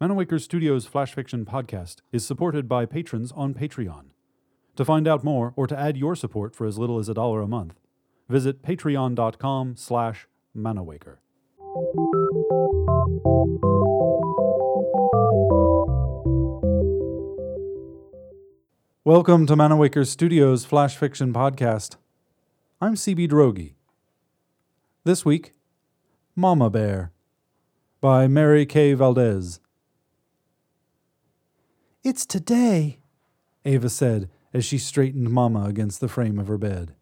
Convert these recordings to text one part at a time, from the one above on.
Manawaker Studios Flash Fiction podcast is supported by patrons on Patreon. To find out more or to add your support for as little as a dollar a month, visit patreon.com slash manawaker. Welcome to Manawaker Studios Flash Fiction podcast. I'm CB Droege. This week, Mama Bear by Mary K. Valdez. It's today, Ava said as she straightened Mama against the frame of her bed.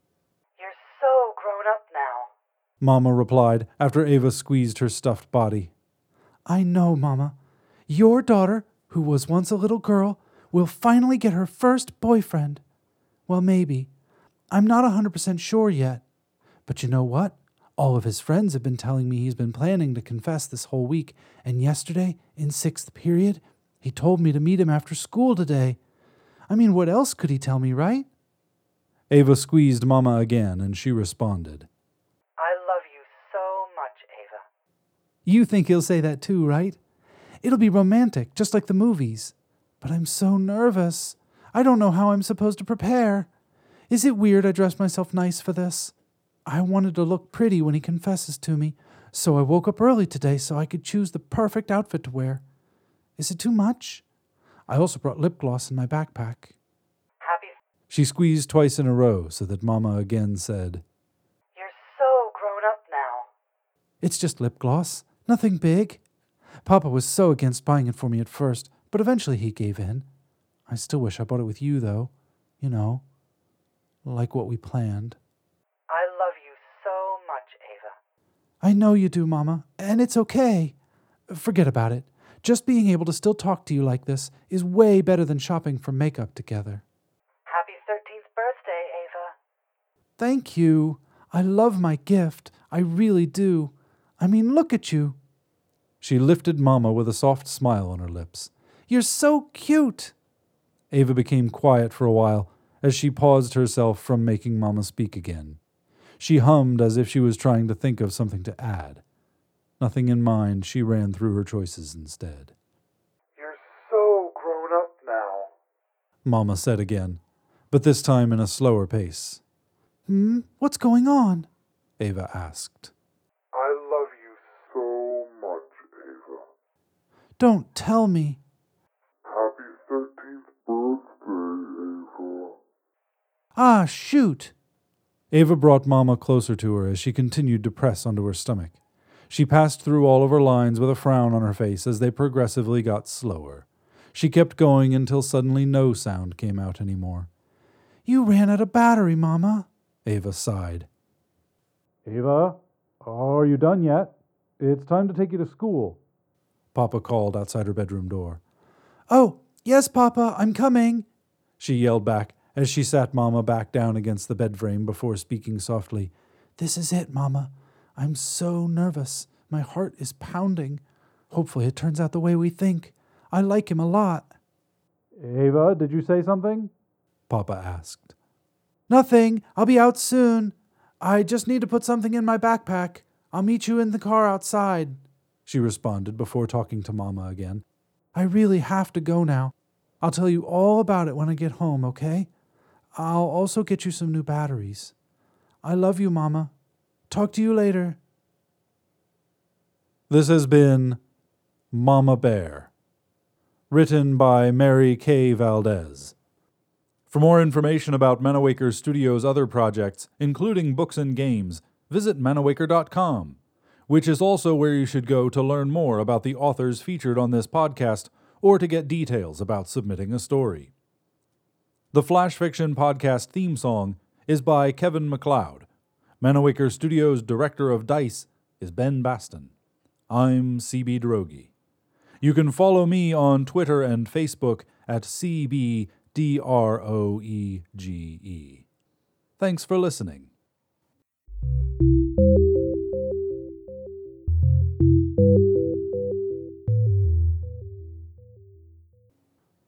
You're so grown up now. Mama replied after Ava squeezed her stuffed body. I know, Mama. Your daughter, who was once a little girl, will finally get her first boyfriend. Well, maybe. I'm not a 100% sure yet. But you know what? All of his friends have been telling me he's been planning to confess this whole week, and yesterday, in sixth period, he told me to meet him after school today. I mean, what else could he tell me, right? Ava squeezed Mama again, and she responded. I love you so much, Ava. You think he'll say that too, right? It'll be romantic, just like the movies. But I'm so nervous. I don't know how I'm supposed to prepare. Is it weird I dressed myself nice for this? I wanted to look pretty when he confesses to me, so I woke up early today so I could choose the perfect outfit to wear. Is it too much? I also brought lip gloss in my backpack. Happy. She squeezed twice in a row so that Mama again said, You're so grown up now. It's just lip gloss, nothing big. Papa was so against buying it for me at first, but eventually he gave in. I still wish I bought it with you, though. You know, like what we planned. I love you so much, Ava. I know you do, Mama, and it's okay. Forget about it. Just being able to still talk to you like this is way better than shopping for makeup together. Happy 13th birthday, Ava. Thank you. I love my gift. I really do. I mean, look at you. She lifted Mama with a soft smile on her lips. You're so cute. Ava became quiet for a while as she paused herself from making Mama speak again. She hummed as if she was trying to think of something to add. Nothing in mind, she ran through her choices instead. You're so grown up now. Mama said again, but this time in a slower pace. Hmm? What's going on? Ava asked. I love you so much, Ava. Don't tell me. Happy 13th birthday, Ava. Ah, shoot! Ava brought Mama closer to her as she continued to press onto her stomach. She passed through all of her lines with a frown on her face as they progressively got slower. She kept going until suddenly no sound came out any more. You ran out of battery, Mama, Ava sighed. Ava, are you done yet? It's time to take you to school, Papa called outside her bedroom door. Oh, yes, Papa, I'm coming, she yelled back as she sat Mama back down against the bed frame before speaking softly. This is it, Mama. I'm so nervous. My heart is pounding. Hopefully, it turns out the way we think. I like him a lot. Ava, did you say something? Papa asked. Nothing. I'll be out soon. I just need to put something in my backpack. I'll meet you in the car outside, she responded before talking to Mama again. I really have to go now. I'll tell you all about it when I get home, okay? I'll also get you some new batteries. I love you, Mama. Talk to you later. This has been Mama Bear, written by Mary K. Valdez. For more information about Manawaker Studios' other projects, including books and games, visit manawaker.com, which is also where you should go to learn more about the authors featured on this podcast or to get details about submitting a story. The Flash Fiction Podcast theme song is by Kevin MacLeod. Manawaker Studios' director of DICE is Ben Baston. I'm CB Droege. You can follow me on Twitter and Facebook at CBDROEGE. Thanks for listening.